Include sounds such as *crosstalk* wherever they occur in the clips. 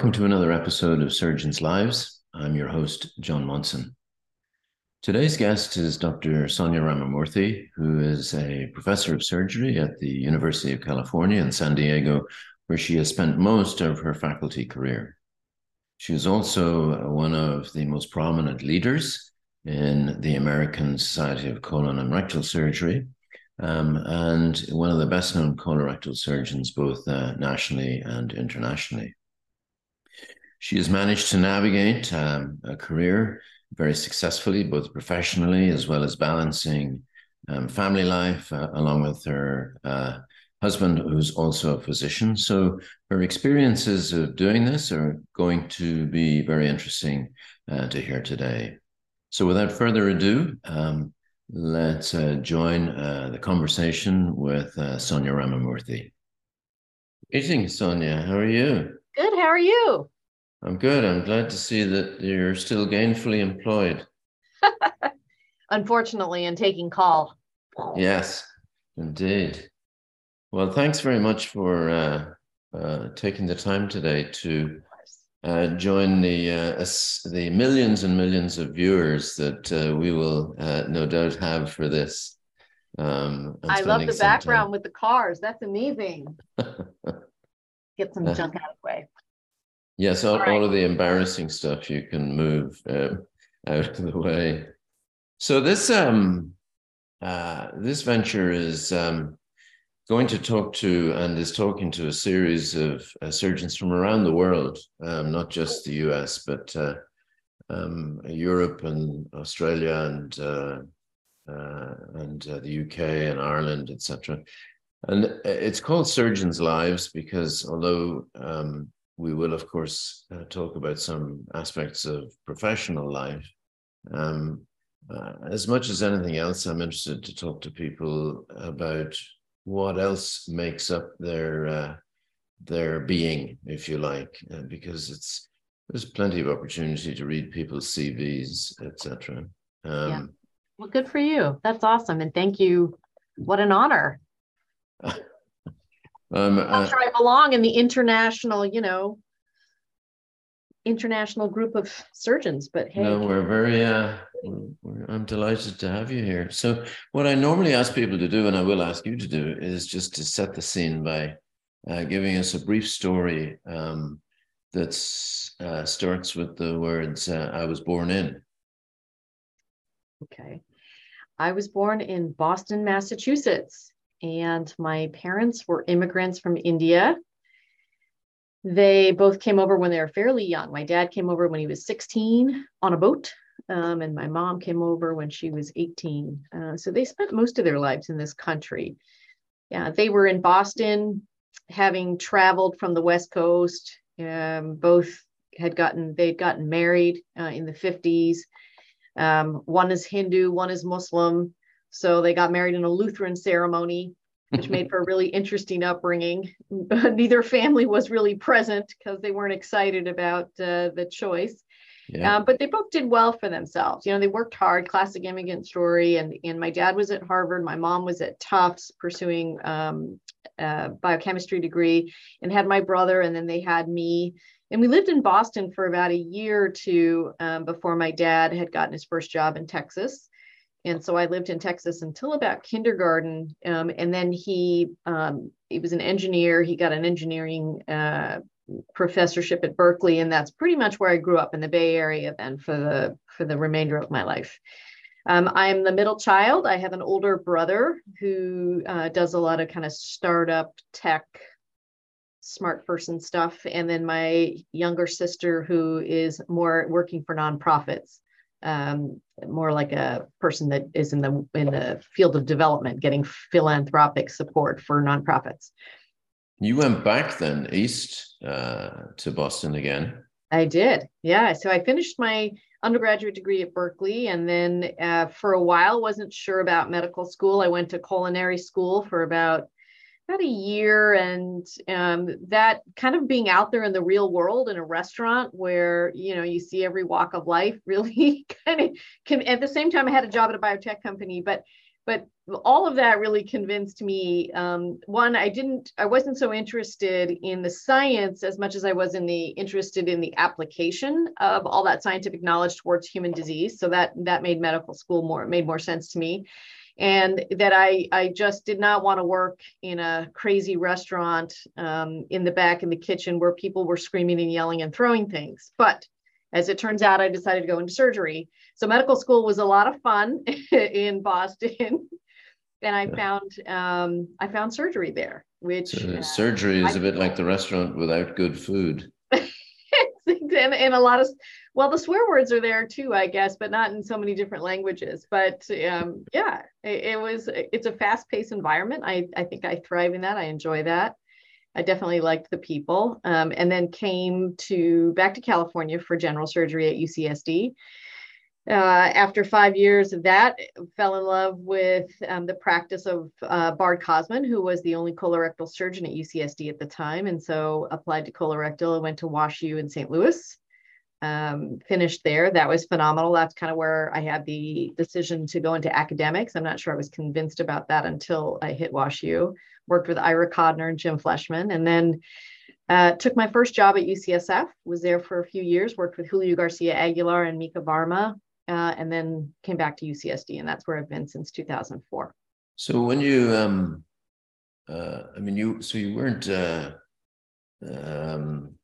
Welcome to another episode of Surgeons Lives. I'm your host, John Monson. Today's guest is Dr. Sonia Ramamoorthy, who is a professor of surgery at the University of California in San Diego, where she has spent most of her faculty career. She is also one of the most prominent leaders in the American Society of Colon and Rectal Surgery, um, and one of the best known colorectal surgeons, both uh, nationally and internationally. She has managed to navigate um, a career very successfully, both professionally as well as balancing um, family life uh, along with her uh, husband, who's also a physician. So her experiences of doing this are going to be very interesting uh, to hear today. So without further ado, um, let's uh, join uh, the conversation with uh, Sonia Ramamoorthy. Evening, Sonia. How are you? Good. How are you? I'm good. I'm glad to see that you're still gainfully employed. *laughs* Unfortunately, and taking call. Yes, indeed. Well, thanks very much for uh, uh, taking the time today to uh, join the uh, the millions and millions of viewers that uh, we will uh, no doubt have for this. Um, I love the background time. with the cars. That's amazing. *laughs* Get some junk out of the way. Yes, all, all, right. all of the embarrassing stuff you can move uh, out of the way. So this um uh, this venture is um, going to talk to and is talking to a series of uh, surgeons from around the world, um, not just the US, but uh, um, Europe and Australia and uh, uh, and the UK and Ireland, etc. And it's called Surgeons' Lives because although um, we will, of course, uh, talk about some aspects of professional life. Um, uh, as much as anything else, I'm interested to talk to people about what else makes up their uh, their being, if you like, uh, because it's there's plenty of opportunity to read people's CVs, etc. Um, yeah. Well, good for you. That's awesome, and thank you. What an honor. *laughs* Um, I'm sure I belong in the international, you know, international group of surgeons. But hey, no, we're very. Uh, we're, I'm delighted to have you here. So, what I normally ask people to do, and I will ask you to do, is just to set the scene by uh, giving us a brief story um, that uh, starts with the words uh, "I was born in." Okay. I was born in Boston, Massachusetts and my parents were immigrants from India. They both came over when they were fairly young. My dad came over when he was 16 on a boat, um, and my mom came over when she was 18. Uh, so they spent most of their lives in this country. Yeah, they were in Boston, having traveled from the West Coast. Um, both had gotten they'd gotten married uh, in the 50s. Um, one is Hindu, one is Muslim. So they got married in a Lutheran ceremony, which made for a really *laughs* interesting upbringing. Neither family was really present because they weren't excited about uh, the choice. Yeah. Uh, but they both did well for themselves. You know, they worked hard, classic immigrant story. And, and my dad was at Harvard. My mom was at Tufts pursuing um, a biochemistry degree and had my brother. And then they had me. And we lived in Boston for about a year or two um, before my dad had gotten his first job in Texas and so I lived in Texas until about kindergarten. Um, and then he um, he was an engineer. He got an engineering uh, professorship at Berkeley, and that's pretty much where I grew up in the Bay Area. Then for the for the remainder of my life. Um, I'm the middle child. I have an older brother who uh, does a lot of kind of startup tech, smart person stuff, and then my younger sister who is more working for nonprofits um, more like a person that is in the in the field of development, getting philanthropic support for nonprofits. You went back then east uh, to Boston again. I did, yeah. So I finished my undergraduate degree at Berkeley, and then uh, for a while wasn't sure about medical school. I went to culinary school for about about a year and um, that kind of being out there in the real world in a restaurant where you know you see every walk of life *laughs* really kind of can at the same time i had a job at a biotech company but but all of that really convinced me um, one i didn't i wasn't so interested in the science as much as i was in the interested in the application of all that scientific knowledge towards human disease. So that that made medical school more made more sense to me and that i i just did not want to work in a crazy restaurant um, in the back in the kitchen where people were screaming and yelling and throwing things but as it turns out, I decided to go into surgery. So medical school was a lot of fun *laughs* in Boston, *laughs* and I found um, I found surgery there. Which so uh, surgery is I, a bit like the restaurant without good food. *laughs* and, and a lot of well, the swear words are there too, I guess, but not in so many different languages. But um, yeah, it, it was it's a fast paced environment. I I think I thrive in that. I enjoy that. I definitely liked the people, um, and then came to back to California for general surgery at UCSD. Uh, after five years of that, fell in love with um, the practice of uh, Bard Cosman, who was the only colorectal surgeon at UCSD at the time, and so applied to colorectal and went to WashU in St. Louis. Um, finished there. That was phenomenal. That's kind of where I had the decision to go into academics. I'm not sure I was convinced about that until I hit Wash WashU worked with Ira Kodner and Jim Fleshman, and then uh, took my first job at UCSF, was there for a few years, worked with Julio Garcia Aguilar and Mika Varma, uh, and then came back to UCSD, and that's where I've been since 2004. So when you, um, uh, I mean, you, so you weren't uh, um,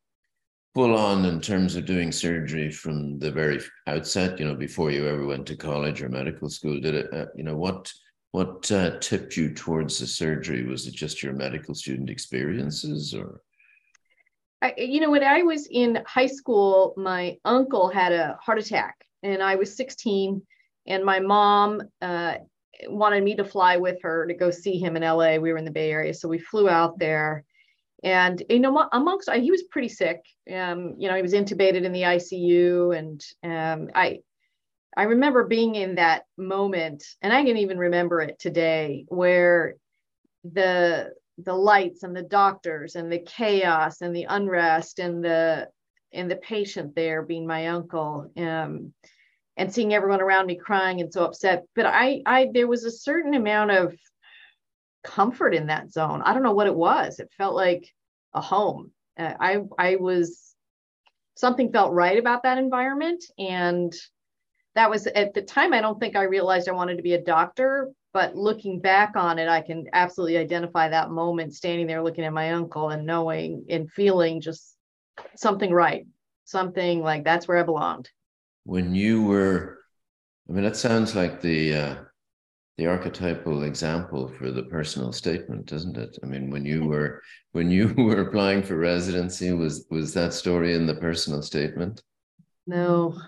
full on in terms of doing surgery from the very outset, you know, before you ever went to college or medical school, did it? Uh, you know, what what uh, tipped you towards the surgery? Was it just your medical student experiences or? I, you know, when I was in high school, my uncle had a heart attack and I was 16 and my mom uh, wanted me to fly with her to go see him in LA. We were in the Bay Area. So we flew out there and, you know, amongst, he was pretty sick. Um, you know, he was intubated in the ICU and um, I, I remember being in that moment, and I can even remember it today, where the the lights and the doctors and the chaos and the unrest and the and the patient there being my uncle um, and seeing everyone around me crying and so upset but i i there was a certain amount of comfort in that zone. I don't know what it was. It felt like a home. Uh, i i was something felt right about that environment. And that was at the time i don't think i realized i wanted to be a doctor but looking back on it i can absolutely identify that moment standing there looking at my uncle and knowing and feeling just something right something like that's where i belonged. When you were i mean that sounds like the uh the archetypal example for the personal statement doesn't it? I mean when you mm-hmm. were when you *laughs* were applying for residency was was that story in the personal statement? No.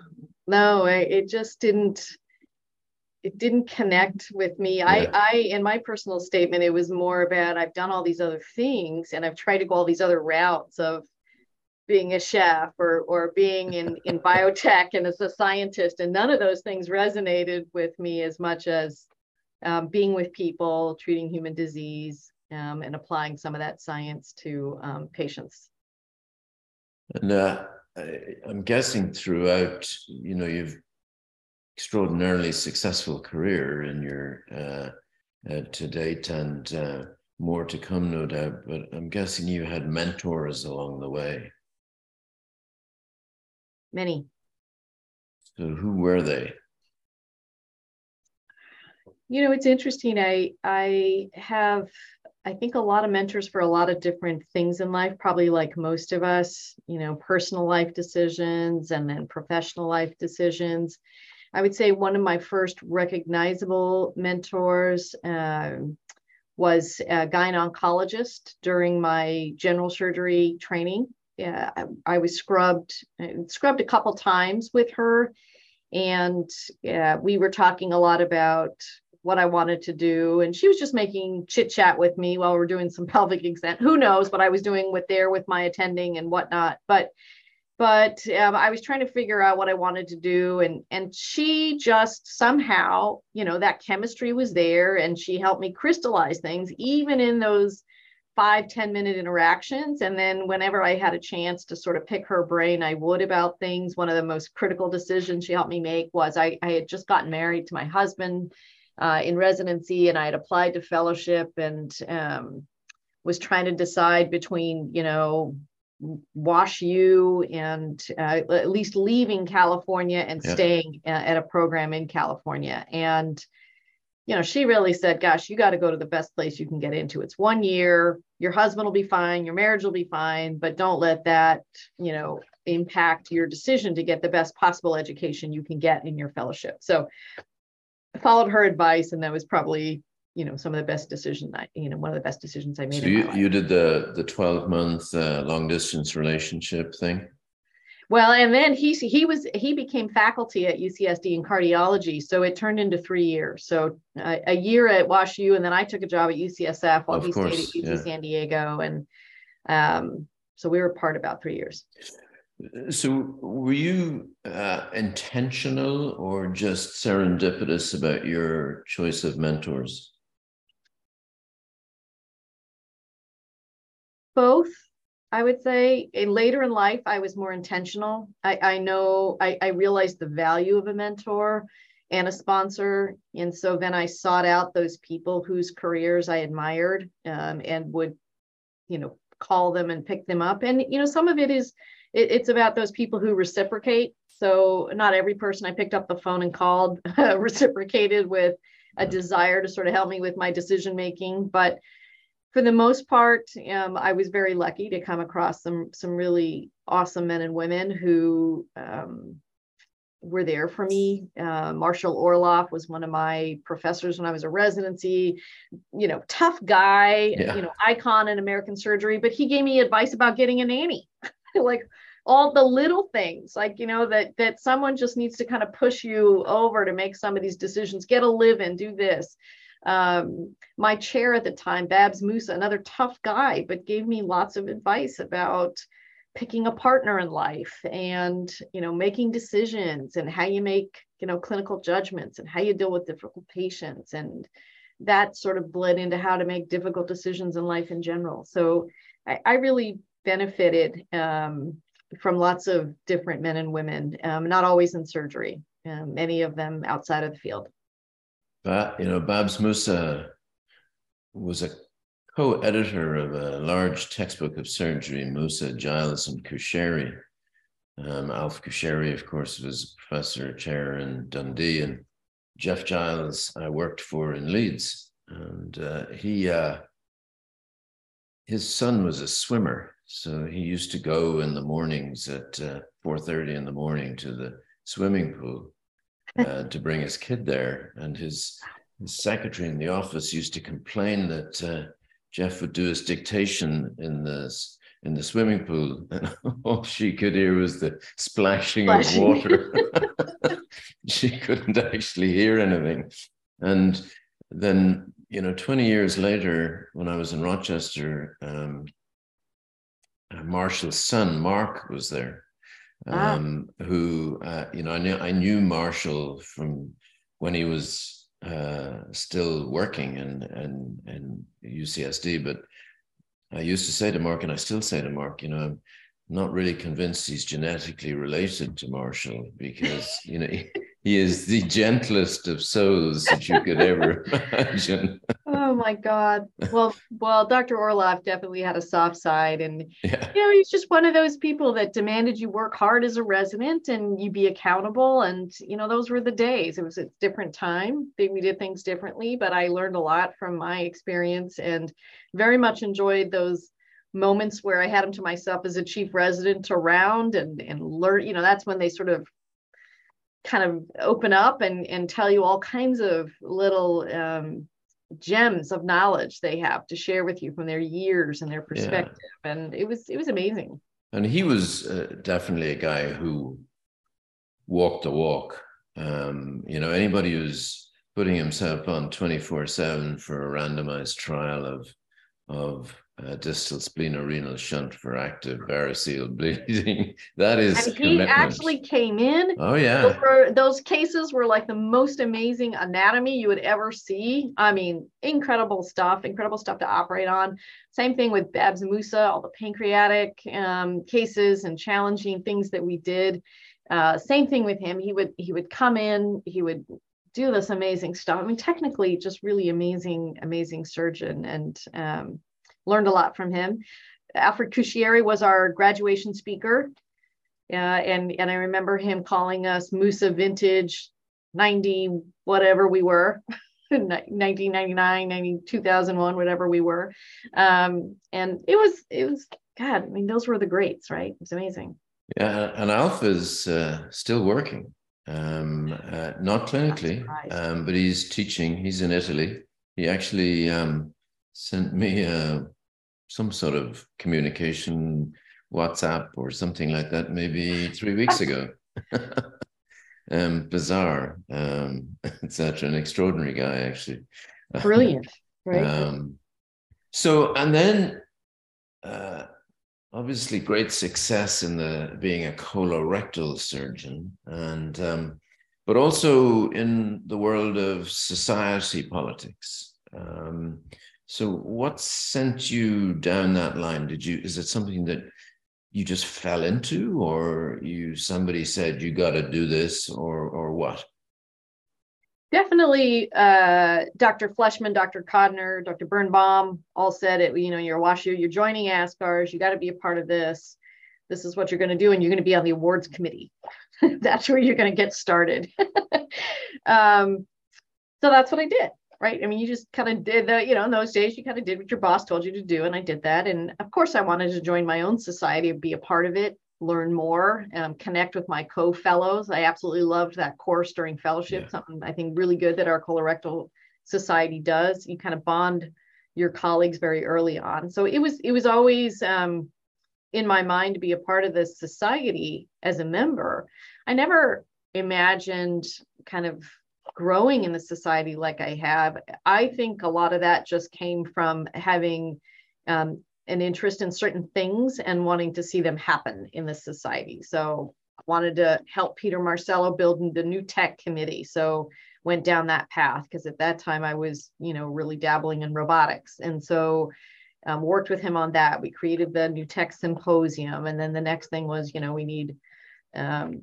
No it just didn't it didn't connect with me. Yeah. i i in my personal statement it was more about i've done all these other things and i've tried to go all these other routes of being a chef or or being in in *laughs* biotech and as a scientist and none of those things resonated with me as much as um, being with people treating human disease um, and applying some of that science to um, patients and uh, I, am guessing throughout, you know, you've extraordinarily successful career in your uh, uh, to date, and uh, more to come, no doubt. But I'm guessing you had mentors along the way. Many. So who were they? You know, it's interesting. I I have I think a lot of mentors for a lot of different things in life, probably like most of us, you know, personal life decisions and then professional life decisions. I would say one of my first recognizable mentors uh, was a gynecologist during my general surgery training. Yeah, I, I was scrubbed, scrubbed a couple times with her, and yeah, we were talking a lot about what I wanted to do. And she was just making chit chat with me while we are doing some *laughs* pelvic exam. Who knows what I was doing with there with my attending and whatnot. But but um, I was trying to figure out what I wanted to do, and and she just somehow, you know, that chemistry was there, and she helped me crystallize things, even in those five ten minute interactions. And then whenever I had a chance to sort of pick her brain, I would about things. One of the most critical decisions she helped me make was I, I had just gotten married to my husband uh, in residency, and I had applied to fellowship and um, was trying to decide between, you know, Wash U and uh, at least leaving California and yeah. staying at a program in California. And you know, she really said, gosh, you got to go to the best place you can get into. It's one year, your husband will be fine, your marriage will be fine, but don't let that, you know, impact your decision to get the best possible education you can get in your fellowship. So followed her advice, and that was probably, you know, some of the best decisions I, you know, one of the best decisions I made. So you, you did the the 12 month uh, long distance relationship thing? Well, and then he he was he became faculty at UCSD in cardiology, so it turned into three years. So uh, a year at WashU, and then I took a job at UCSF while of he course, stayed at UC yeah. San Diego, and um, so we were apart about three years. So were you uh, intentional or just serendipitous about your choice of mentors? Both I would say later in life, I was more intentional. I, I know I, I realized the value of a mentor and a sponsor. And so then I sought out those people whose careers I admired um, and would, you know, call them and pick them up. And, you know, some of it is, it, it's about those people who reciprocate. So not every person I picked up the phone and called *laughs* reciprocated with a desire to sort of help me with my decision making. But for the most part, um, I was very lucky to come across some some really awesome men and women who um, were there for me. Uh, Marshall Orloff was one of my professors when I was a residency. You know, tough guy, yeah. you know, icon in American surgery, but he gave me advice about getting a nanny, *laughs* like all the little things, like you know that that someone just needs to kind of push you over to make some of these decisions. Get a live in, do this um, my chair at the time, Babs Moossa, another tough guy, but gave me lots of advice about picking a partner in life and you know making decisions and how you make you know clinical judgments and how you deal with difficult patients. And that sort of bled into how to make difficult decisions in life in general. So i, I really benefited um, from lots of different men and women um, not always in surgery um, many of them outside of the field. But, you know, Babs Moossa was a co-editor of a large textbook of surgery, Moossa, Giles, and Cuschieri. Um, Alf Cuschieri, of course, was professor chair in Dundee, and Jeff Giles I worked for in Leeds, and uh, he uh, his son was a swimmer, so he used to go in the mornings at uh, four thirty in the morning to the swimming pool, *laughs* uh, to bring his kid there. And his, his, secretary in the office used to complain that uh, Jeff would do his dictation in the in the swimming pool, and *laughs* all she could hear was the splashing, splashing. of water. *laughs* *laughs* she couldn't actually hear anything. And then, you know, 20 years later, when I was in Rochester, um, Marshall's son, Mark, was there. Ah. um, ah. who uh, you know I knew I knew Marshall from when he was uh, still working in, in in UCSD, but I used to say to Mark, and I still say to Mark, you know, I'm not really convinced he's genetically related to Marshall because you know he, *laughs* he is the gentlest of souls that you could ever *laughs* imagine. Oh my God. Well, *laughs* well, Dr. Orloff definitely had a soft side. And, yeah. you know, he's just one of those people that demanded you work hard as a resident and you be accountable. And, you know, those were the days. It was a different time. We did things differently, but I learned a lot from my experience and very much enjoyed those moments where I had him to myself as a chief resident around and, and learn, you know, that's when they sort of kind of open up and, and tell you all kinds of little um, gems of knowledge they have to share with you from their years and their perspective yeah. and it was it was amazing and he was uh, definitely a guy who walked the walk um, you know anybody who's putting himself on 24 7 for a randomized trial of of uh, distal splenorenal shunt for active variceal bleeding. *laughs* that is. And he commitment. actually came in. Oh yeah. Those, those, cases were like the most amazing anatomy you would ever see. I mean, incredible stuff. Incredible stuff to operate on. Same thing with Babs Moossa, all the pancreatic um, cases and challenging things that we did. Uh, same thing with him. He would he would come in. He would do this amazing stuff. I mean, technically, just really amazing, amazing surgeon, and um, learned a lot from him. Alfred Cuschieri was our graduation speaker. Uh, and, and I remember him calling us Moossa Vintage 90, whatever we were, *laughs* 1999, 90, 2001, whatever we were. Um, and it was, it was, God, I mean, those were the greats, right? It was amazing. Yeah. And Alf is uh, still working, um, uh, not clinically, um, but he's teaching. He's in Italy. He actually um, sent me a some sort of communication, WhatsApp or something like that, maybe three weeks ago. *laughs* um, bizarre, um, *laughs* etc. An extraordinary guy, actually. Brilliant, *laughs* right? Um, so, and then uh, obviously great success in the being a colorectal surgeon, and um, but also in the world of society politics. Um, so what sent you down that line? Did you is it something that you just fell into or you somebody said you got to do this or or what? Definitely uh, Dr. Fleshman, Dr. Kodner, Dr. Birnbaum all said it, you know, you're WashU, you're joining ASCRS, you got to be a part of this. This is what you're going to do, and you're going to be on the awards committee. *laughs* that's where you're going to get started. *laughs* um, so that's what I did right? I mean, you just kind of did the, you know, in those days, you kind of did what your boss told you to do. And I did that. And of course, I wanted to join my own society and be a part of it, learn more, um, connect with my co fellows. I absolutely loved that course during fellowship, yeah. something I think really good that our colorectal society does. You kind of bond your colleagues very early on. So it was, it was always, um, in my mind to be a part of this society as a member. I never imagined kind of growing in the society like I have, I think a lot of that just came from having um, an interest in certain things and wanting to see them happen in the society. So I wanted to help Peter Marcello build the new tech committee. So went down that path because at that time I was, you know, really dabbling in robotics. And so um, worked with him on that. We created the new tech symposium. And then the next thing was, you know, we need um,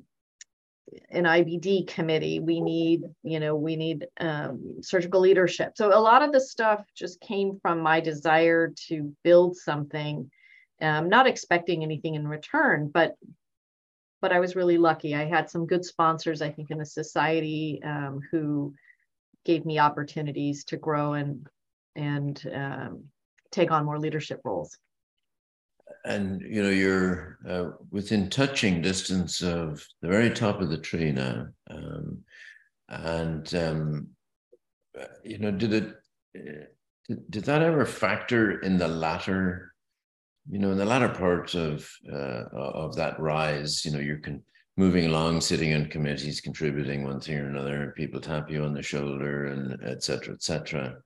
an IBD committee. We need, you know, we need um, surgical leadership. So a lot of the stuff just came from my desire to build something, um, not expecting anything in return, but but I was really lucky. I had some good sponsors, I think, in the society um, who gave me opportunities to grow and and um, take on more leadership roles and you know you're uh, within touching distance of the very top of the tree now um, and um, you know did it did, did that ever factor in the latter you know in the latter part of uh, of that rise? You know you're con- moving along sitting on committees contributing one thing or another people tap you on the shoulder and etc etc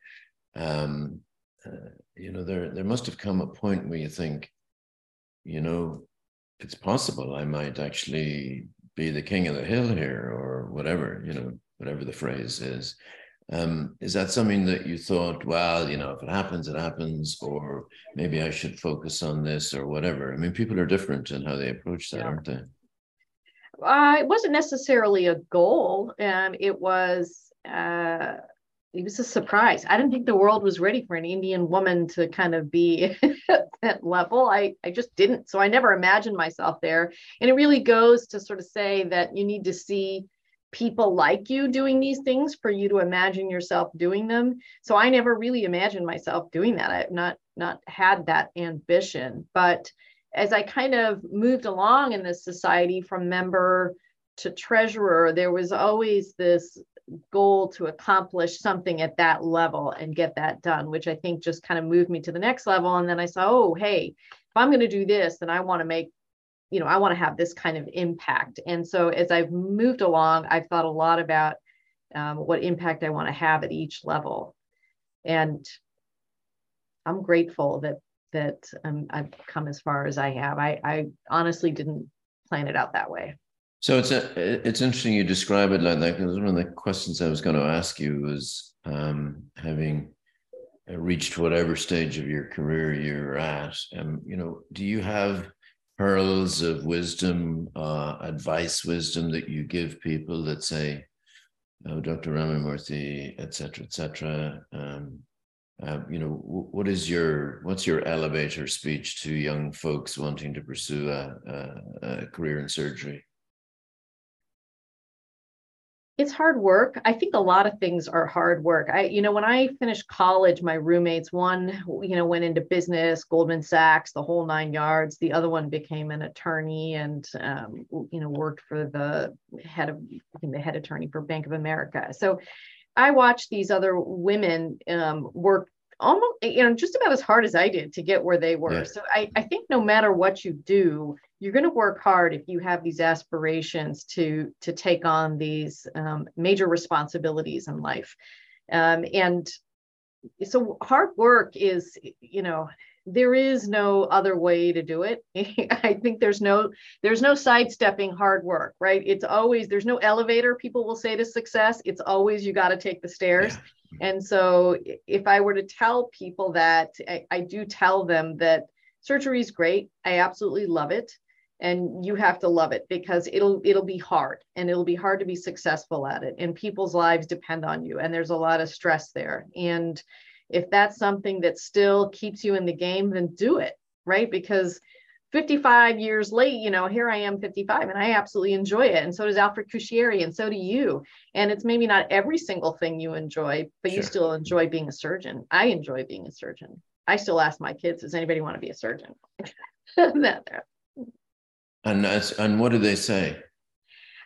um, uh, you know there there must have come a point where you think you know, it's possible I might actually be the king of the hill here or whatever, you know, whatever the phrase is. Um, is that something that you thought, well, you know, if it happens, it happens, or maybe I should focus on this or whatever? I mean, people are different in how they approach that, yeah. aren't they? Uh, it wasn't necessarily a goal. Um, it was uh, it was a surprise. I didn't think the world was ready for an Indian woman to kind of be at *laughs* that level. I, I just didn't. So I never imagined myself there. And it really goes to sort of say that you need to see people like you doing these things for you to imagine yourself doing them. So I never really imagined myself doing that. I've not not had that ambition. But as I kind of moved along in this society from member to treasurer, there was always this goal to accomplish something at that level and get that done, which I think just kind of moved me to the next level. And then I saw, oh, hey, if I'm going to do this, then I want to make, you know, I want to have this kind of impact. And so as I've moved along, I've thought a lot about um, what impact I want to have at each level. And I'm grateful that that um, I've come as far as I have. I, I honestly didn't plan it out that way. So it's a, it's interesting you describe it like that because one of the questions I was going to ask you was um, having reached whatever stage of your career you're at, um, you know, do you have pearls of wisdom, uh, advice, wisdom that you give people that say, oh, Dr. Ramamoorthy, et cetera, et cetera. Um, uh, you know, what is your what's your elevator speech to young folks wanting to pursue a, a, a career in surgery? It's hard work. I think a lot of things are hard work. I, you know, when I finished college, my roommates, one, you know, went into business, Goldman Sachs, the whole nine yards. The other one became an attorney and, um, you know, worked for the head of, the head attorney for Bank of America. So I watched these other women um, work almost, you know, just about as hard as I did to get where they were. Yeah. So I, I think no matter what you do, you're going to work hard if you have these aspirations to to take on these um, major responsibilities in life um, and so hard work is you know there is no other way to do it. *laughs* I think there's no there's no sidestepping hard work right? It's always there's no elevator people will say to success. It's always you got to take the stairs. Yeah. and so if i were to tell people that I, I do tell them that surgery is great. I absolutely love it. And you have to love it because it'll it'll be hard and it'll be hard to be successful at it. And people's lives depend on you and there's a lot of stress there. And if that's something that still keeps you in the game then do it right because 55 years late, you know, here I am 55 and I absolutely enjoy it. And so does Alfred Cuschieri and so do you. And it's maybe not every single thing you enjoy, but sure. you still enjoy being a surgeon. I enjoy being a surgeon. I still ask my kids, does anybody want to be a surgeon? *laughs* And uh, and what do they say?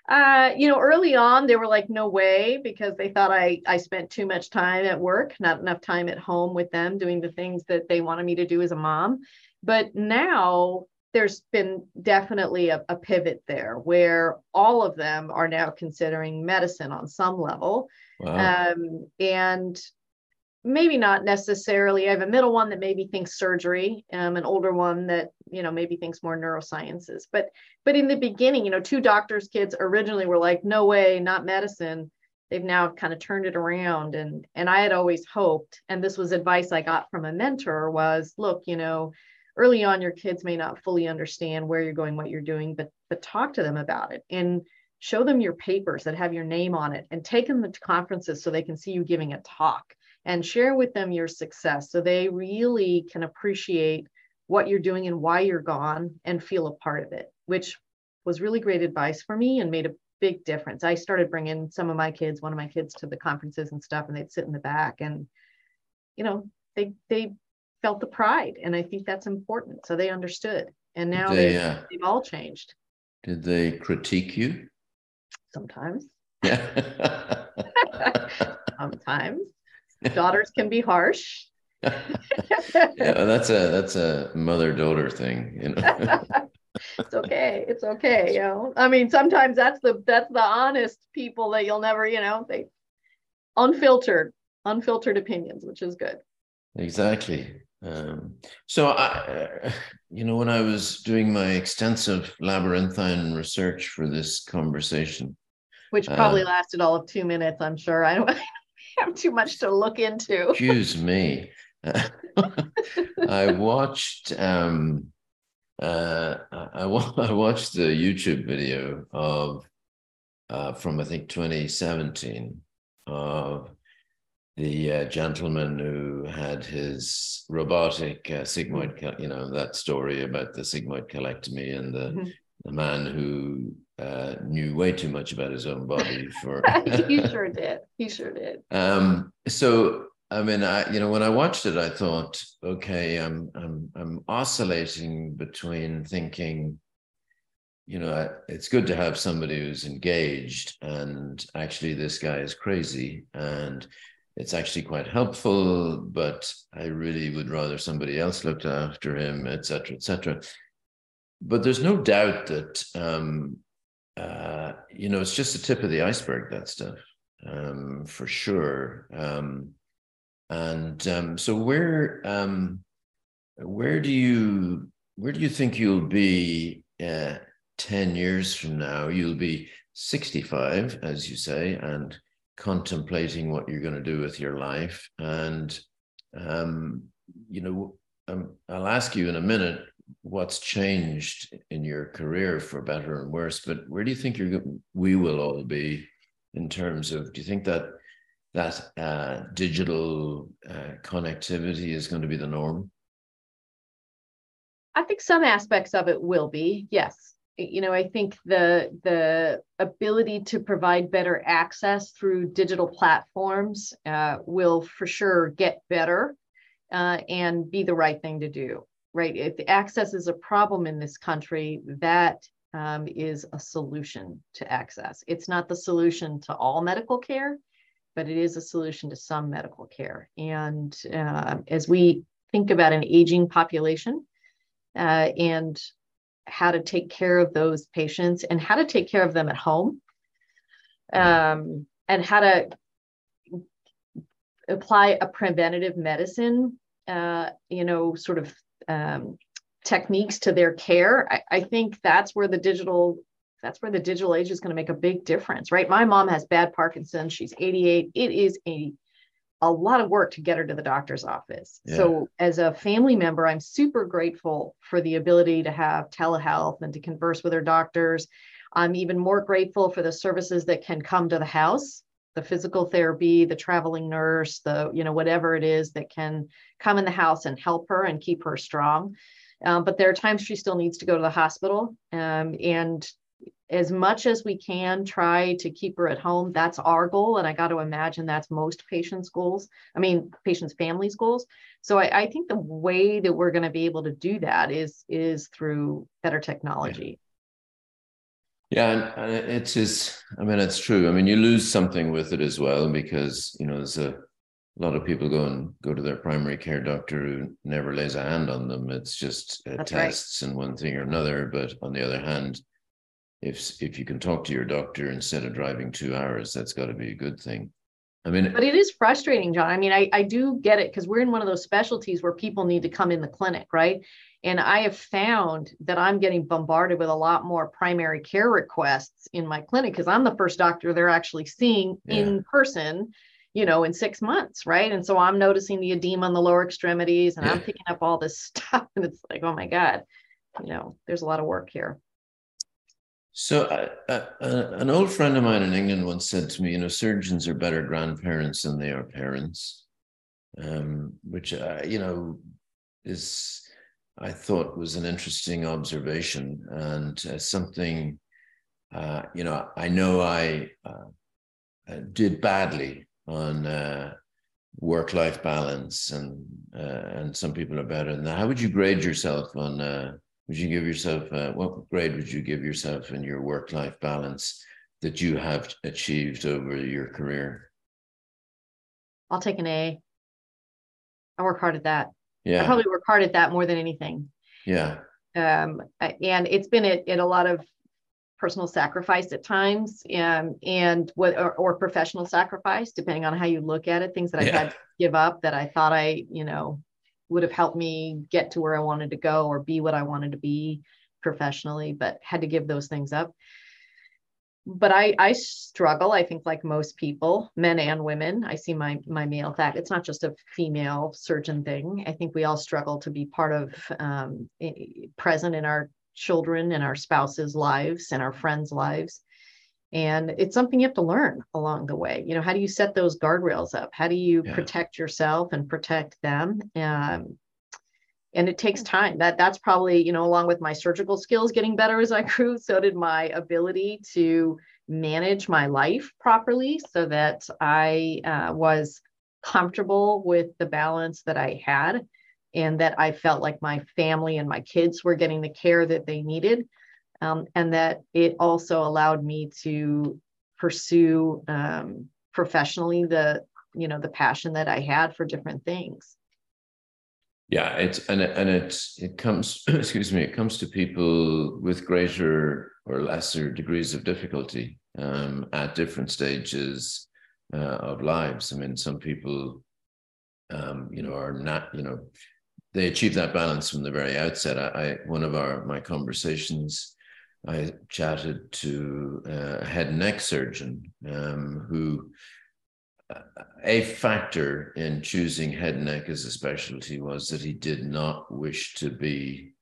Uh, you know, early on they were like, no way, because they thought I I spent too much time at work, not enough time at home with them doing the things that they wanted me to do as a mom. But now there's been definitely a, a pivot there where all of them are now considering medicine on some level. Wow. Um, and maybe not necessarily. I have a middle one that maybe thinks surgery, um, an older one that you know maybe thinks more neurosciences. But but in the beginning, you know, two doctors' kids originally were like, no way, not medicine. They've now kind of turned it around, and and I had always hoped, and this was advice I got from a mentor, was look, you know, early on your kids may not fully understand where you're going, what you're doing, but but talk to them about it and show them your papers that have your name on it and take them to conferences so they can see you giving a talk and share with them your success so they really can appreciate what you're doing and why you're gone and feel a part of it, which was really great advice for me and made a big difference. I started bringing some of my kids, one of my kids to the conferences and stuff, and they'd sit in the back and, you know, they, they felt the pride. And I think that's important. So they understood. And now they, they've, uh, they've all changed. Did they critique you? Sometimes. Yeah. *laughs* *laughs* Sometimes daughters can be harsh. *laughs* yeah, that's a that's a mother daughter thing, you know. *laughs* it's okay. It's okay. You know, I mean, sometimes that's the that's the honest people that you'll never, you know, they unfiltered, unfiltered opinions, which is good. Exactly. Um, so I, you know, when I was doing my extensive labyrinthine research for this conversation, which probably uh, lasted all of two minutes, I'm sure. I don't. *laughs* have too much to look into. Excuse me. *laughs* I watched um, uh, I, *laughs* I watched the YouTube video of uh, from I think 2017 of the uh, gentleman who had his robotic uh, sigmoid, you know, that story about the sigmoid colectomy and the, mm-hmm. the man who uh, knew way too much about his own body *laughs* for. he sure did. He sure did. Um, so I mean, I you know when I watched it, I thought, okay, I'm I'm I'm oscillating between thinking, you know, it's good to have somebody who's engaged, and actually this guy is crazy, and it's actually quite helpful, but I really would rather somebody else looked after him, etc., etc. But there's no doubt that um, uh, you know, it's just the tip of the iceberg, that stuff, um, for sure. Um, and um, so where um, where do you where do you think you'll be uh, 10 years from now? You'll be 65, as you say, and contemplating what you're going to do with your life. And, um, you know, um, I'll ask you in a minute what's changed in your career for better and worse, but where do you think you're we will all be in terms of do you think that that uh, digital uh, connectivity is going to be the norm? I think some aspects of it will be, yes. You know, I think the the ability to provide better access through digital platforms uh, will for sure get better uh, and be the right thing to do. Right? If access is a problem in this country, that um, is a solution to access. It's not the solution to all medical care, but it is a solution to some medical care. And uh, as we think about an aging population uh, and how to take care of those patients and how to take care of them at home, um, and how to apply a preventative medicine, uh, you know, sort of um, techniques to their care I, I, think that's where the digital that's where the digital age is going to make a big difference right? My mom has bad parkinson's. She's 88 it is a a lot of work to get her to the doctor's office. Yeah. so as a family member i'm super grateful for the ability to have telehealth and to converse with her doctors. I'm even more grateful for the services that can come to the house the physical therapy the traveling nurse the you know whatever it is that can come in the house and help her and keep her strong. Um, but there are times she still needs to go to the hospital. Um, and as much as we can try to keep her at home, that's our goal. And I got to imagine that's most patients' goals. I mean, patients' families' goals. So I, I think the way that we're going to be able to do that is is through better technology. Yeah, and it's just, I mean, it's true. I mean, you lose something with it as well because, you know, there's a a lot of people go and go to their primary care doctor who never lays a hand on them. It's just uh, tests right. and one thing or another. But on the other hand, if if you can talk to your doctor instead of driving two hours, that's got to be a good thing. I mean, but it is frustrating, John. I mean, I, I do get it because we're in one of those specialties where people need to come in the clinic, right? And I have found that I'm getting bombarded with a lot more primary care requests in my clinic because I'm the first doctor they're actually seeing yeah. in person you know, in six months, right? And so I'm noticing the edema on the lower extremities and yeah. I'm picking up all this *laughs* stuff. And it's like, oh my God, you know, there's a lot of work here. So, uh, uh, uh, an old friend of mine in England once said to me, you know, surgeons are better grandparents than they are parents, um, which, uh, you know, is, I thought was an interesting observation and uh, something, uh, you know, I know I did badly on uh, work-life balance, and uh, and some people are better than that. How would you grade yourself on? Would you give yourself uh, what grade would you give yourself in your work-life balance that you have achieved over your career? I'll take an A. I work hard at that. Yeah, I probably work hard at that more than anything. Yeah. Um, and it's been at, at a lot of personal sacrifice at times and and what or, or, professional sacrifice depending on how you look at it things that i yeah. had to give up that i thought i you know would have helped me get to where i wanted to go or be what i wanted to be professionally but had to give those things up. But I, I struggle i think like most people men and women. I see my my male fact it's not just a female surgeon thing. I think we all struggle to be part of um, present in our children and our spouses' lives and our friends' lives. And it's something you have to learn along the way. You know, how do you set those guardrails up? How do you yeah. protect yourself and protect them? Um, and it takes time. That that's probably you know, along with my surgical skills getting better as I *laughs* grew, so did my ability to manage my life properly, so that I uh, was comfortable with the balance that I had and that I felt like my family and my kids were getting the care that they needed. Um, and that it also allowed me to pursue um, professionally the you know the passion that I had for different things. Yeah, it's and it, and it's it comes *clears throat* excuse me it comes to people with greater or lesser degrees of difficulty um, at different stages uh, of lives. I mean, some people um, you know are not you know they achieve that balance from the very outset. I, I one of our my conversations, I chatted to a head and neck surgeon um, who uh, a factor in choosing head and neck as a specialty was that he did not wish to be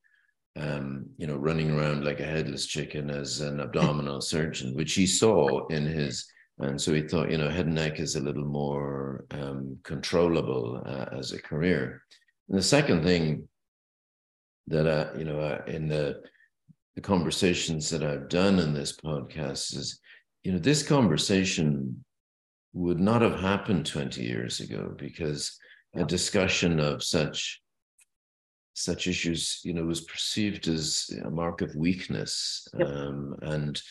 um, you know running around like a headless chicken as an abdominal *laughs* surgeon which he saw in his And so he thought, you know, head and neck is a little more um, controllable uh, as a career. And the second thing that, uh, you know, uh, in the, the conversations that I've done in this podcast is, you know, this conversation would not have happened 20 years ago because a discussion of such such issues you know was perceived as a mark of weakness yep. um, and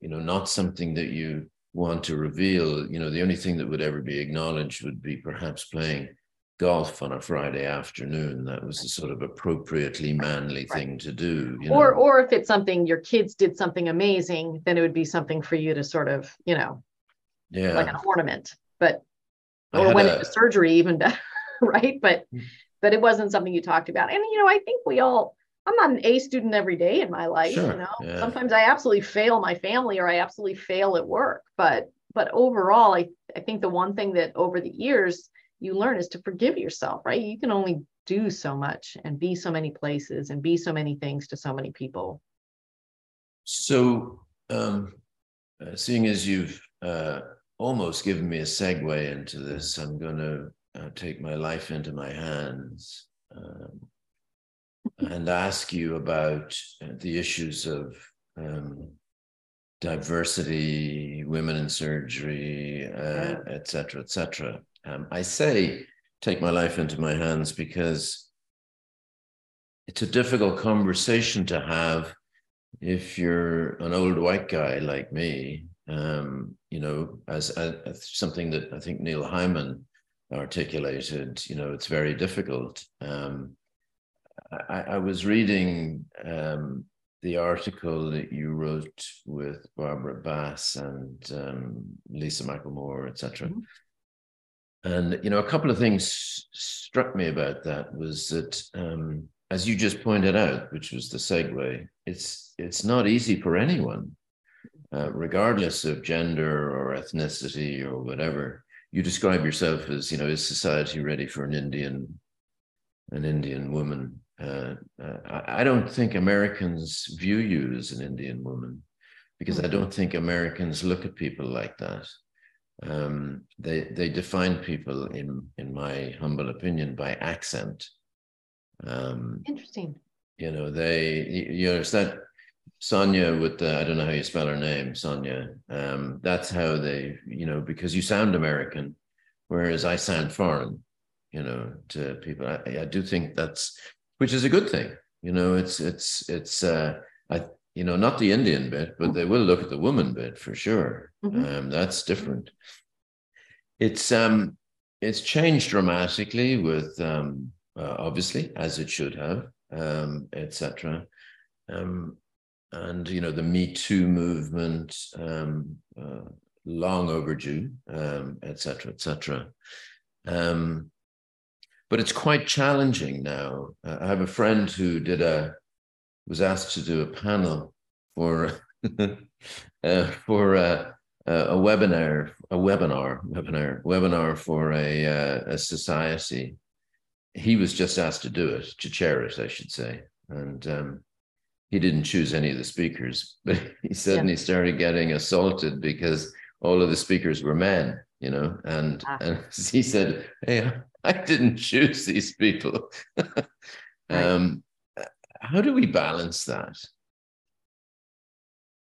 you know not something that you want to reveal you know the only thing that would ever be acknowledged would be perhaps playing golf on a friday afternoon that was a sort of appropriately manly right. thing to do or know? or if it's something your kids did something amazing then it would be something for you to sort of you know yeah like an ornament but or when a, into surgery even better *laughs* right but hmm. but it wasn't something you talked about and you know i think we all i'm not an a student every day in my life sure. you know yeah. sometimes i absolutely fail my family or i absolutely fail at work but but overall i i think the one thing that over the years you learn is to forgive yourself right you can only do so much and be so many places and be so many things to so many people so um uh, seeing as you've uh almost given me a segue into this. I'm going to uh, take my life into my hands um, and ask you about uh, the issues of um, diversity, women in surgery, uh, et cetera, et cetera. Um, I say take my life into my hands because it's a difficult conversation to have if you're an old white guy like me um, you know, as, as, something that I think Neil Hyman articulated, you know, it's very difficult. Um, I, I, was reading um, the article that you wrote with Barbara Bass and um, Lisa McLemore, etc. Mm-hmm. And you know, a couple of things struck me about that was that, um, as you just pointed out, which was the segue, it's it's not easy for anyone uh, regardless of gender or ethnicity or whatever. You describe yourself as, you know, is society ready for an Indian, an Indian woman? Uh, uh, I don't think Americans view you as an Indian woman because I don't think Americans look at people like that. Um, they they define people, in in my humble opinion, by accent. Um, Interesting. You know, they you know it's that Sonia with the, I don't know how you spell her name, Sonia. Um, that's how they, you know, because you sound American, whereas I sound foreign, you know, to people. I, I do think that's, which is a good thing. You know, it's it's it's uh, I you know not the Indian bit, but they will look at the woman bit for sure. Mm-hmm. Um, that's different. It's um it's changed dramatically with um uh, obviously as it should have um etc. Um, and you know the Me Too movement, um, uh, long overdue, um, etc., cetera, et cetera. Um, but it's quite challenging now. Uh, I have a friend who did a was asked to do a panel for *laughs* uh, for a, a, webinar, a webinar, webinar, webinar for a uh, a society. He was just asked to do it, to chair it, I should say, and um, he didn't choose any of the speakers, *laughs* but he suddenly yeah. started getting assaulted because all of the speakers were men, you know, and, ah. and *laughs* he said, Hey, I didn't choose these people. right. um, how do we balance that?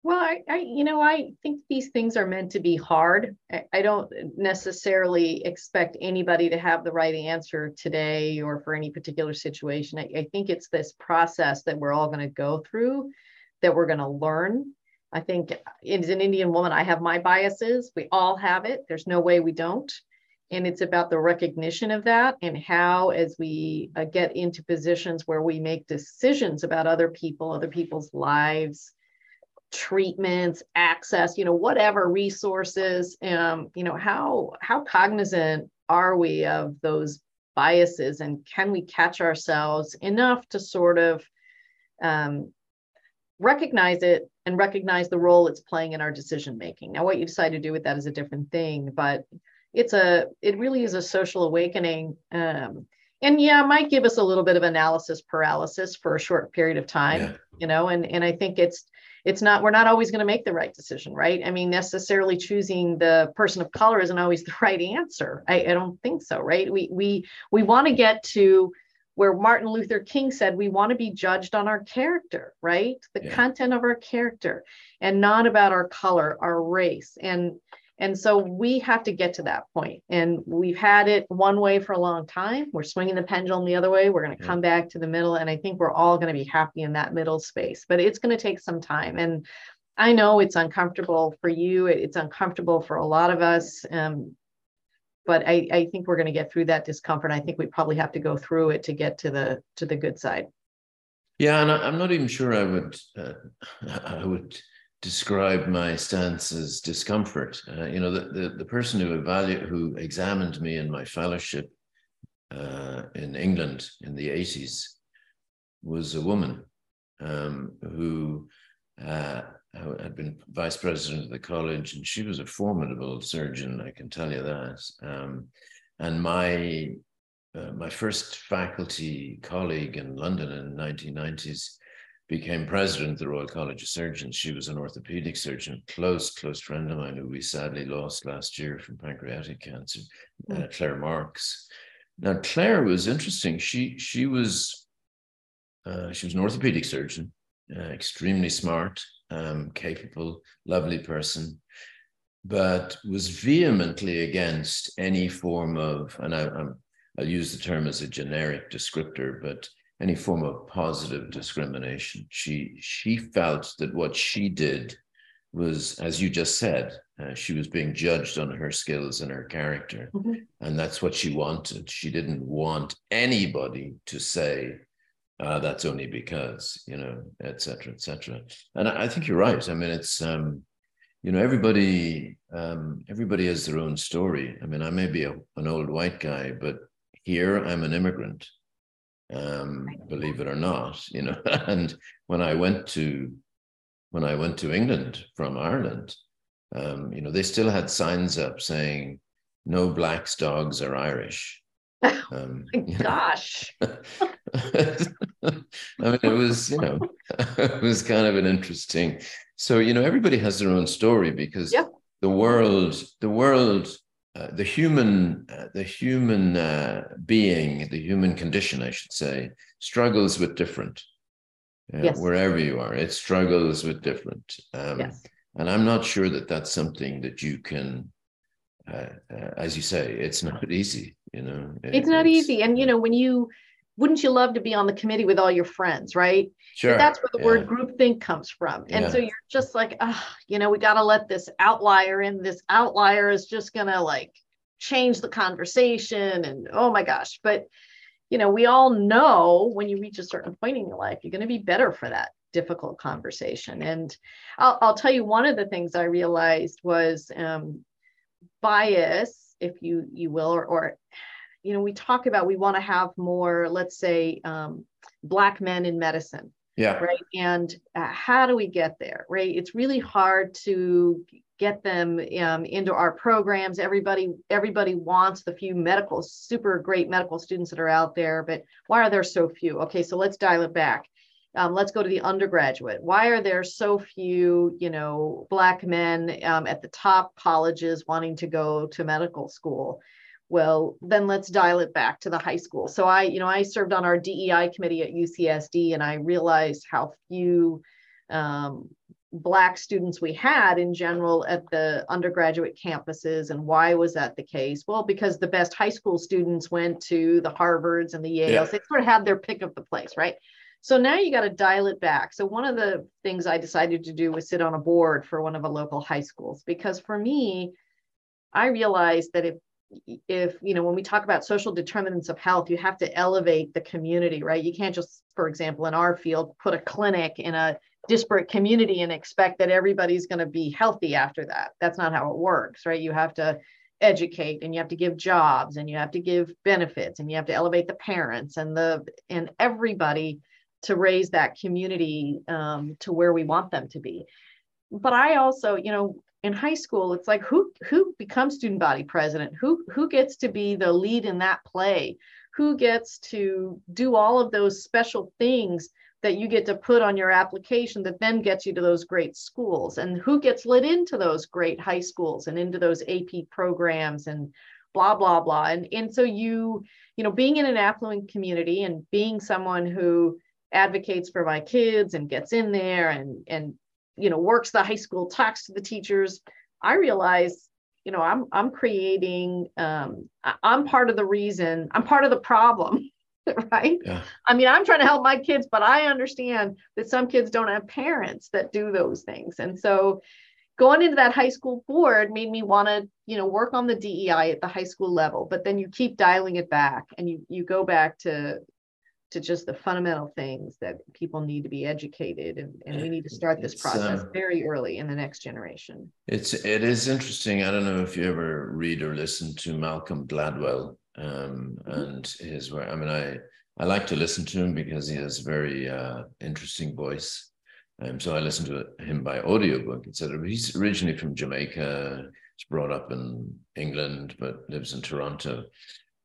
Well, I, I, you know, I think these things are meant to be hard. I, I, don't necessarily expect anybody to have the right answer today or for any particular situation. I, I think it's this process that we're all going to go through, that we're going to learn. I think as an Indian woman, I have my biases. We all have it. There's no way we don't. And it's about the recognition of that and how, as we uh, get into positions where we make decisions about other people, other people's lives, treatments access you know whatever resources um you know how how cognizant are we of those biases and can we catch ourselves enough to sort of um, recognize it and recognize the role it's playing in our decision making now what you decide to do with that is a different thing but it's a it really is a social awakening um, and yeah might give us a little bit of analysis paralysis for a short period of time yeah. you know and and i think it's it's not we're not always going to make the right decision right? I mean necessarily choosing the person of color isn't always *laughs* the right answer. I, I don't think so right? We we we want to get to where martin luther king said we want to be judged on our character right? The yeah. content of our character and not about our color our race. And and so we have to get to that point. And we've had it one way for a long time. We're swinging the pendulum the other way. We're going to come back to the middle. And I think we're all going to be happy in that middle space, but it's going to take some time. And I know it's uncomfortable for you, it's uncomfortable for a lot of us. Um, but I, I think we're going to get through that discomfort. I think we probably have to go through it to get to the to the good side. Yeah, and I, am not even sure I would uh, *laughs* I would describe my stance as discomfort. Uh, you know, the, the, the person who evaluated, who examined me in my fellowship uh, in England in the 80s was a woman um, who uh, had been vice president of the college, and she was a formidable surgeon, I can tell you that. Um, and my uh, my first faculty colleague in London in the 1990s became president of the Royal College of Surgeons. She was an orthopedic surgeon, close, close friend of mine who we sadly lost last year from pancreatic cancer, mm. uh, Clare Marx. Now, Claire was interesting. She she was uh, she was an orthopedic surgeon, uh, extremely smart, um, capable, lovely person, but was vehemently against any form of, and I, I'm, I'll use the term as a generic descriptor, but any form of positive discrimination. She she felt that what she did was, as you just said, uh, she was being judged on her skills and her character, mm-hmm. and that's what she wanted. She didn't want anybody to say. Uh, that's only because you know, et cetera, et cetera. And I, I think you're right. I mean, it's um, you know, everybody um, everybody has their own story. I mean, I may be a, an old white guy, but here I'm an immigrant um, believe it or not, you know. *laughs* and when I went to when I went to England from Ireland, um, you know, they still had signs up saying "No blacks, dogs, are Irish." *laughs* Um, *laughs* oh gosh. I mean, it was, you know, it was kind of an interesting. So, you know, everybody has their own story because yep. the world, the world uh, the human uh, the human uh, being the human condition i should say struggles with different uh, yes. wherever you are it struggles with different um, yes. and i'm not sure that that's something that you can uh, as you say it's not *laughs* easy you know it, it's not it's, easy and you know when you wouldn't you love to be on the committee with all your friends, right? Sure. But that's where the yeah. word groupthink comes from. And yeah. so you're just like, ah, oh, you know, we got to let this outlier in. This outlier is just going to like change the conversation. And oh my gosh. But, you know, we all know when you reach a certain point in your life, you're going to be better for that difficult conversation. And I'll, I'll tell you, one of the things I realized was um, bias, if you you will, or, or you know, we talk about we want to have more, let's say, um, Black men in medicine. Yeah. Right. And uh, how do we get there? Right. It's really hard to get them um, into our programs. Everybody, everybody wants the few medical, super great medical students that are out there, but why are there so few? Okay, so let's dial it back. Um, let's go to the undergraduate. Why are there so few, you know, black men um, at the top colleges wanting to go to medical school? Well then let's dial it back to the high school. So i you know i served on our dei committee at ucsd and i realized how few um, black students we had in general at the undergraduate campuses and why was that the case? Well because the best high school students went to the harvards and the yales. Yeah. they sort of had their pick of the place right? So now you got to dial it back. So one of the things i decided to do was sit on a board for one of the local high schools because for me i realized that if if you know when we talk about social determinants of health you have to elevate the community right? You can't just for example in our field put a clinic in a disparate community and expect that everybody's going to be healthy after that. That's not how it works right? You have to educate and you have to give jobs and you have to give benefits and you have to elevate the parents and the and everybody to raise that community um, to where we want them to be. But i also you know in high school it's like who who becomes student body president? Who who gets to be the lead in that play? Who gets to do all of those special things that you get to put on your application that then gets you to those great schools? And who gets let into those great high schools and into those AP programs and blah blah blah? And and so you you know being in an affluent community and being someone who advocates for my kids and gets in there and and you know works the high school talks to the teachers. I realize you know i'm i'm creating um i'm part of the reason i'm part of the problem *laughs* right? Yeah. i mean i'm trying to help my kids but i understand that some kids don't have parents that do those things. And so going into that high school board made me want to you know work on the dei at the high school level but then you keep dialing it back and you you go back to to just the fundamental things that people need to be educated and, and we need to start this it's, process um, very early in the next generation it's it is interesting i don't know if you ever read or listen to malcolm gladwell um, mm-hmm. and his work i mean i i like to listen to him because he has a very uh, interesting voice um, so I listened to him by audiobook, etc. He's originally from Jamaica. He's brought up in England, but lives in Toronto.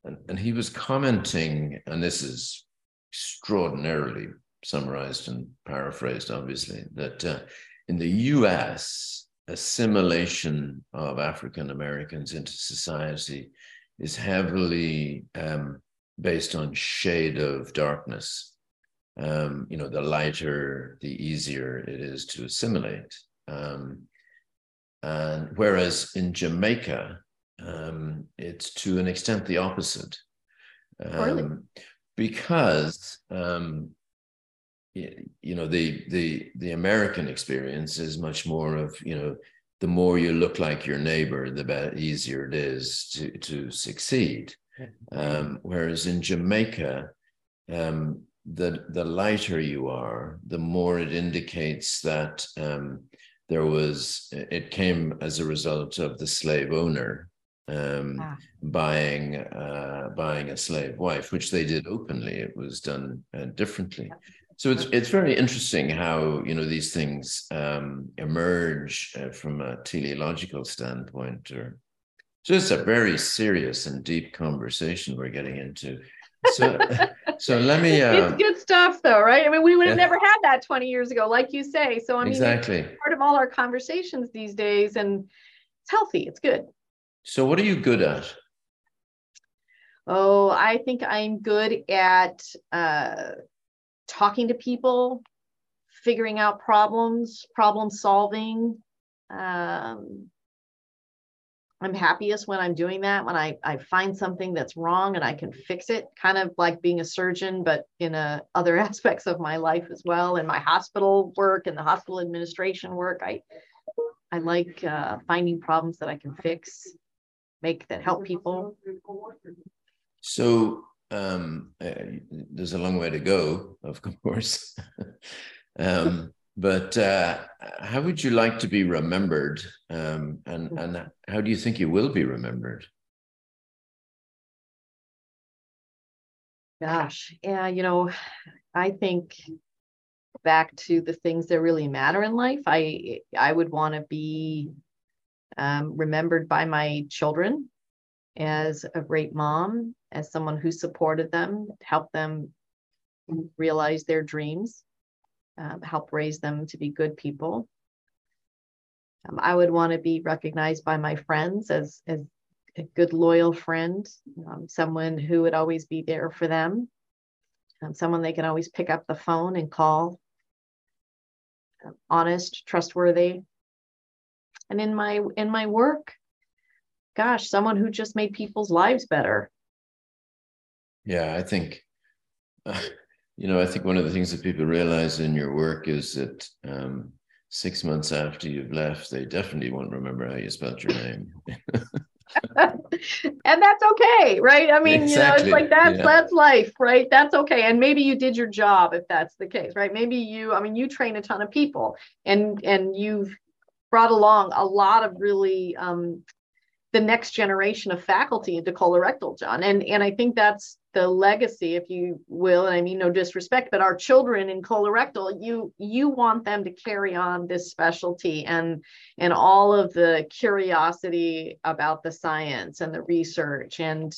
And, and he was commenting, and this is extraordinarily summarized and paraphrased, obviously, that uh, in the US, assimilation of African Americans into society is heavily um, based on shade of darkness. Um, you know, the lighter, the easier it is to assimilate. Um, and whereas in Jamaica, um, it's to an extent the opposite, um, because um, you know the the the American experience is much more of you know the more you look like your neighbor, the better, easier it is to to succeed. Um, whereas in Jamaica, um, the the lighter you are, the more it indicates that um, there was it came as a result of the slave owner um, ah. buying uh, buying a slave wife, which they did openly. It was done uh, differently. So it's it's very interesting how you know these things um, emerge uh, from a teleological standpoint, or just a very serious and deep conversation we're getting into so, *laughs* so let me. Uh, it's good stuff, though, right? I mean, we would have yeah. never had that 20 years ago, like you say. So, I mean, exactly part of all our conversations these days, and it's healthy. It's good. So, what are you good at? Oh, I think I'm good at uh, talking to people, figuring out problems, problem solving. Um, I'm happiest when I'm doing that, when I, I find something that's wrong and I can fix it, kind of like being a surgeon, but in a, other *laughs* aspects of my life as well. In my hospital work and the hospital administration work, I, I like uh, finding problems that I can fix, make that help people. So um, uh, there's a long way to go, of course. *laughs* um, but uh, how would you like to be remembered, um, and and how do you think you will be remembered? Gosh, yeah, you know, I think back to the things that really matter in life. I I would want to be um, remembered by my children as a great mom, as someone who supported them, helped them realize their dreams um, help raise them to be good people. Um, I would want to be recognized by my friends as, as a good, loyal friend, um, someone who would always be there for them, um, someone they can always pick up the phone and call, um, honest, trustworthy. And in my in my work, gosh, someone who just made people's lives better. Yeah, I think. Uh, *sighs* you know, I think one of the things that people realize in your work is that um, six months after you've left, they definitely won't remember how you spelled your name. *laughs* and that's okay, right? I mean, exactly. you know, it's like that's yeah. that's life, right? That's okay. And maybe you did your job if that's the case, right? Maybe you, I mean, you train a ton of people and and you've brought along a lot of really um the next generation of faculty into colorectal, John. And and I think that's the legacy if you will and i mean no disrespect but our children in colorectal you you want them to carry on this specialty and and all of the curiosity about the science and the research and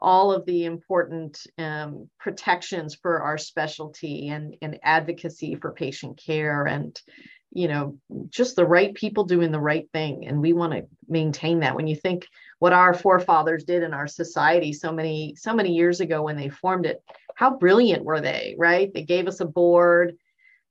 all of the important um, protections for our specialty and, and advocacy for patient care and you know just the right people doing the right thing and we want to maintain that. When you think what our forefathers did in our society so many so many years ago when they formed it how brilliant were they right? They gave us a board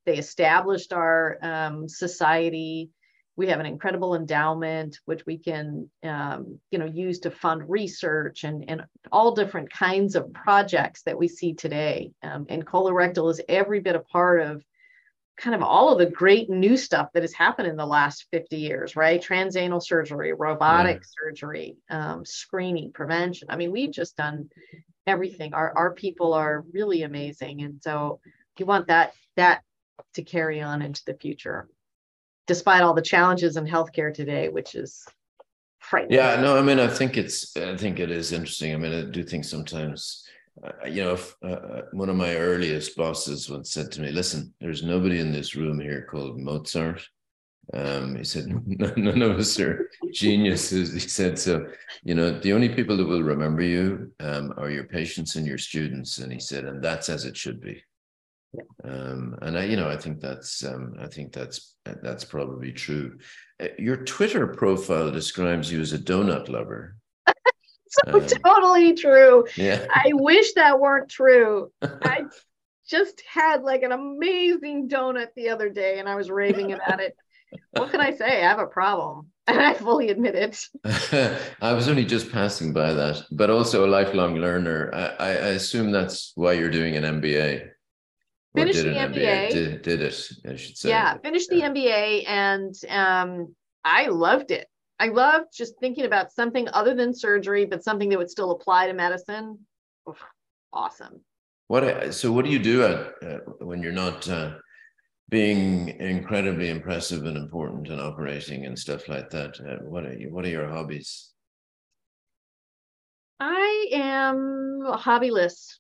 they established our um, society. We have an incredible endowment which we can um, you know use to fund research and, and all different kinds of projects that we see today. Um, and colorectal is every bit a part of kind of all of the great new stuff that has happened in the last 50 years, right? Transanal surgery, robotic surgery, um, screening, prevention. I mean, we've just done everything. Our, our people are really amazing. And so you want that, that to carry on into the future, despite all the challenges in healthcare today, which is frightening. Yeah, no, I mean, I think it's, I think it is interesting. I mean, I do think sometimes uh, you know, if, uh, uh, one of my earliest bosses once said to me, "Listen, there's nobody in this room here called Mozart." Um, he said, *laughs* "None of us are geniuses." He said, "So, you know, the only people that will remember you um, are your patients and your students." And he said, "And that's as it should be." Um, and I, you know, I think that's, um, I think that's that's probably true. Uh, your Twitter profile describes you as a donut lover. So um, totally true. Yeah. I *laughs* wish that weren't true. I just had like an amazing donut the other day and I was raving about it. What can I say? I have a problem. *laughs* And I fully admit it. *laughs* I was only just passing by that, but also a lifelong learner. I, I assume that's why you're doing an MBA. Finished the MBA. MBA. Did, did it, I should say. Yeah, finished the MBA and um, I loved it. I love just thinking about something other than surgery, but something that would still apply to medicine. Oof, awesome. What so? What do you do at, uh, when you're not uh, being incredibly impressive and important and operating and stuff like that? Uh, what are you, What are your hobbies? I am hobbyless.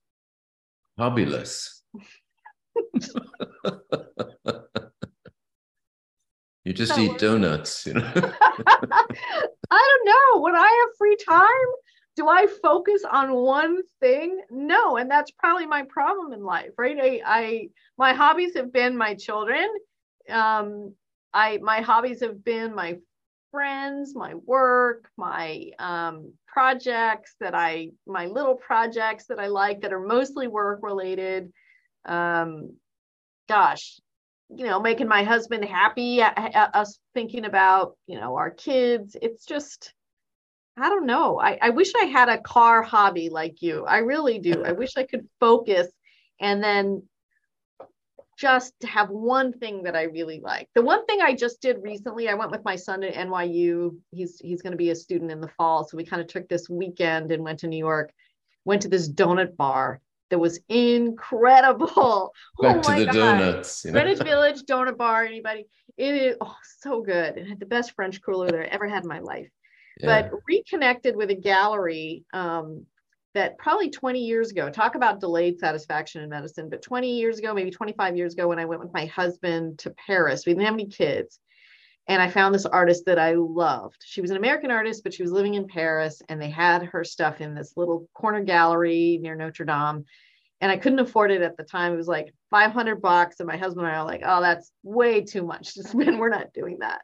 Hobbyless. *laughs* You just eat donuts, you know. *laughs* I don't know. When I have free time, do I focus on one thing? No, and that's probably my problem in life, right? I, I my hobbies have been my children. Um, I my hobbies have been my friends, my work, my um, projects that I my little projects that I like that are mostly work related. Um, gosh, you know making my husband happy us thinking about you know our kids. It's just i don't know. I, I wish i had a car hobby like you. I really do. I wish i could focus and then just have one thing that i really like. The one thing i just did recently i went with my son to nyu he's he's going to be a student in the fall. So we kind of took this weekend and went to new york went to this donut bar that was incredible. *laughs* Back oh to the God. donuts. You know? Greenwich *laughs* Village Donut Bar. Anybody? It is oh, so good. It had the best French cruller that I ever had in my life. Yeah. But reconnected with a gallery um, that probably 20 years ago. Talk about delayed satisfaction in medicine. But 20 years ago, maybe 25 years ago, when I went with my husband to Paris, we didn't have any kids. And I found this artist that I loved. She was an American artist, but she was living in Paris, and they had her stuff in this little corner gallery near Notre Dame. And I couldn't afford it at the time. It was like 500 bucks. And my husband and I are like, oh, that's way too much to *laughs* spend. We're not doing that.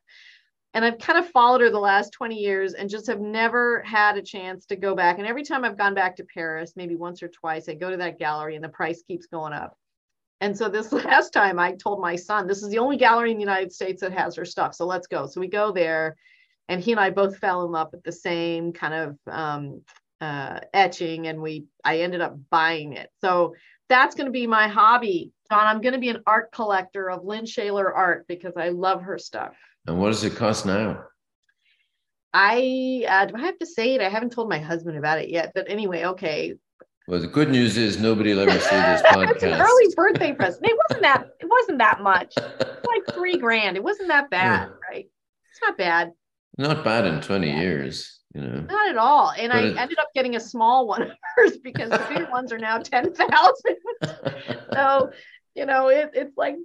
And I've kind of followed her the last 20 years and just have never had a chance to go back. And every time I've gone back to Paris, maybe once or twice, I go to that gallery and the price keeps going up. And so this *laughs* last time I told my son, this is the only gallery in the United States that has her stuff. So let's go. So we go there and he and I both fell in love with the same kind of um, uh, etching and we, I ended up buying it. So that's going to be my hobby. John, I'm going to be an art collector of Lynn Shaler art because I love her stuff. And what does it cost now? I uh, do I have to say it? I haven't told my husband about it yet, but anyway, okay. Well, the good news is nobody will ever see this *laughs* podcast. it's an early birthday present. It wasn't that. It wasn't that much. *laughs* like three grand. It wasn't that bad, yeah. right? It's not bad. Not bad in twenty yeah. years. you know. Not at all. And But I it- ended up getting a small one first because the bigger ones are now 10,000. *laughs* so, you know, it, it's like,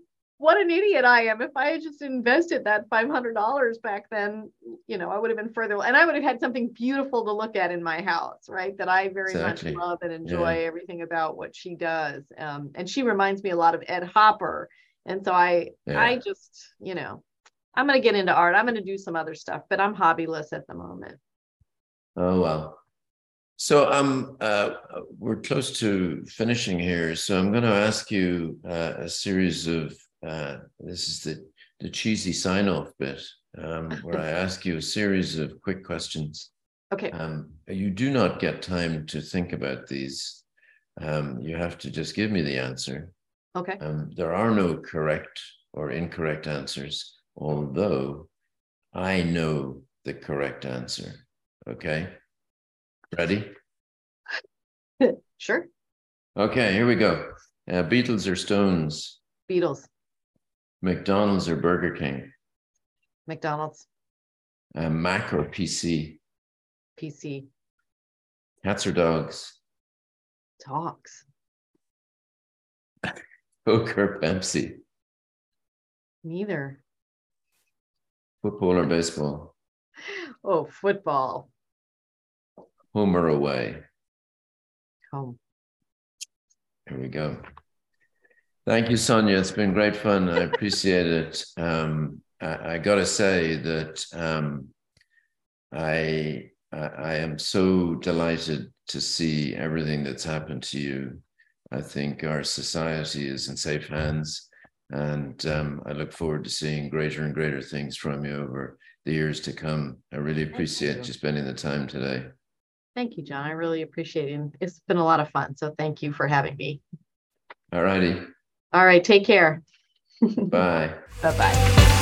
what an idiot I am. If I had just invested that $500 back then, you know, I would have been further and I would have had something beautiful to look at in my house, right? That I very Exactly. much love and enjoy everything about what she does. Um, and she reminds me a lot of Ed Hopper. And so I, Yeah. I just, you know, I'm going to get into art. I'm going to do some other stuff, but I'm hobbyless at the moment. Oh well. So um uh we're close to finishing here. So I'm going to ask you uh, a series of uh this is the the cheesy sign off bit um where I ask you a series of quick questions. Okay. Um you do not get time to think about these. Um you have to just give me the answer. Okay. Um there are no correct or incorrect answers, although I know the correct answer. Okay. Ready? *laughs* Sure. Okay, here we go. Uh, Beatles or Stones? Beatles, McDonald's or Burger King? McDonald's, Uh, Mac or PC? PC, Cats or dogs? dogs, *laughs* Coke or Pepsi? neither. Football or baseball? *laughs* Oh, football, Home or away? home. Here we go. Thank you, Sonia. It's been great fun. I appreciate it. Um, I, I got to say that um, I, I I am so delighted to see everything that's happened to you. I think our society is in safe hands, and um, I look forward to seeing greater and greater things from you over the years to come. I really appreciate you. you spending the time today. Thank you, John. I really appreciate it. It's been a lot of fun. So thank you for having me. All righty. All right. Take care. Bye. *laughs* Bye bye.